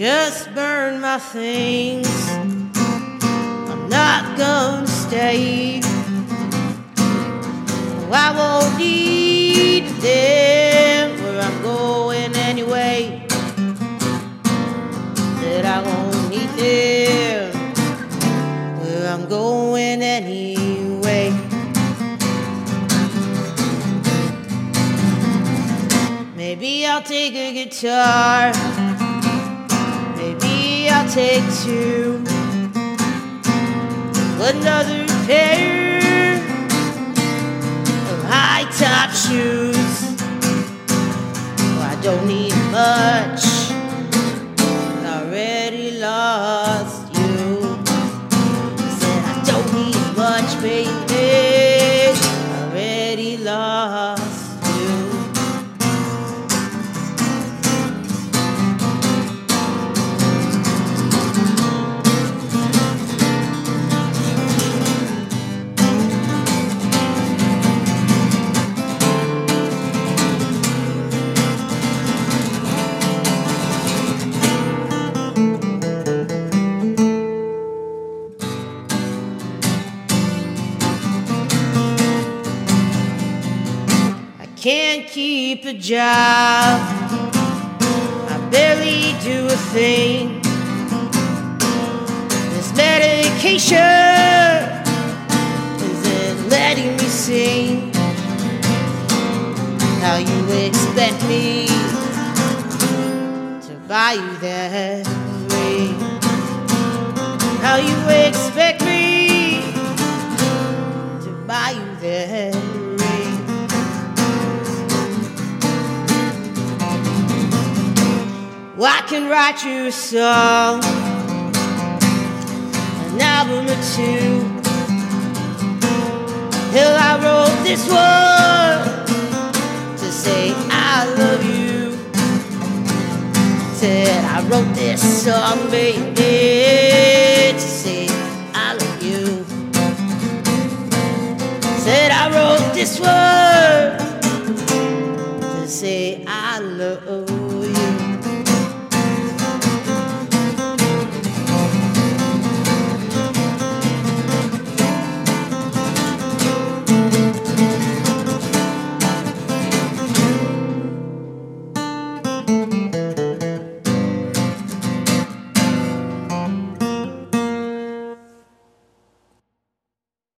just burn my things. I'm not gonna stay. Oh, I won't need them where I'm going anyway. That I won't need them where I'm going anyway. Maybe I'll take a guitar. I'll take two. Another pair of high top shoes. Oh, I don't need much. I already lost you. Said I don't need much, baby. Can't keep a job. I barely do a thing. This medication isn't letting me sing. How you expect me to buy you that ring? How you Well, I can write you a song, an album or two. Hell, I wrote this one to say I love you. Said I wrote this song, baby, to say I love you. Said I wrote this one to say I love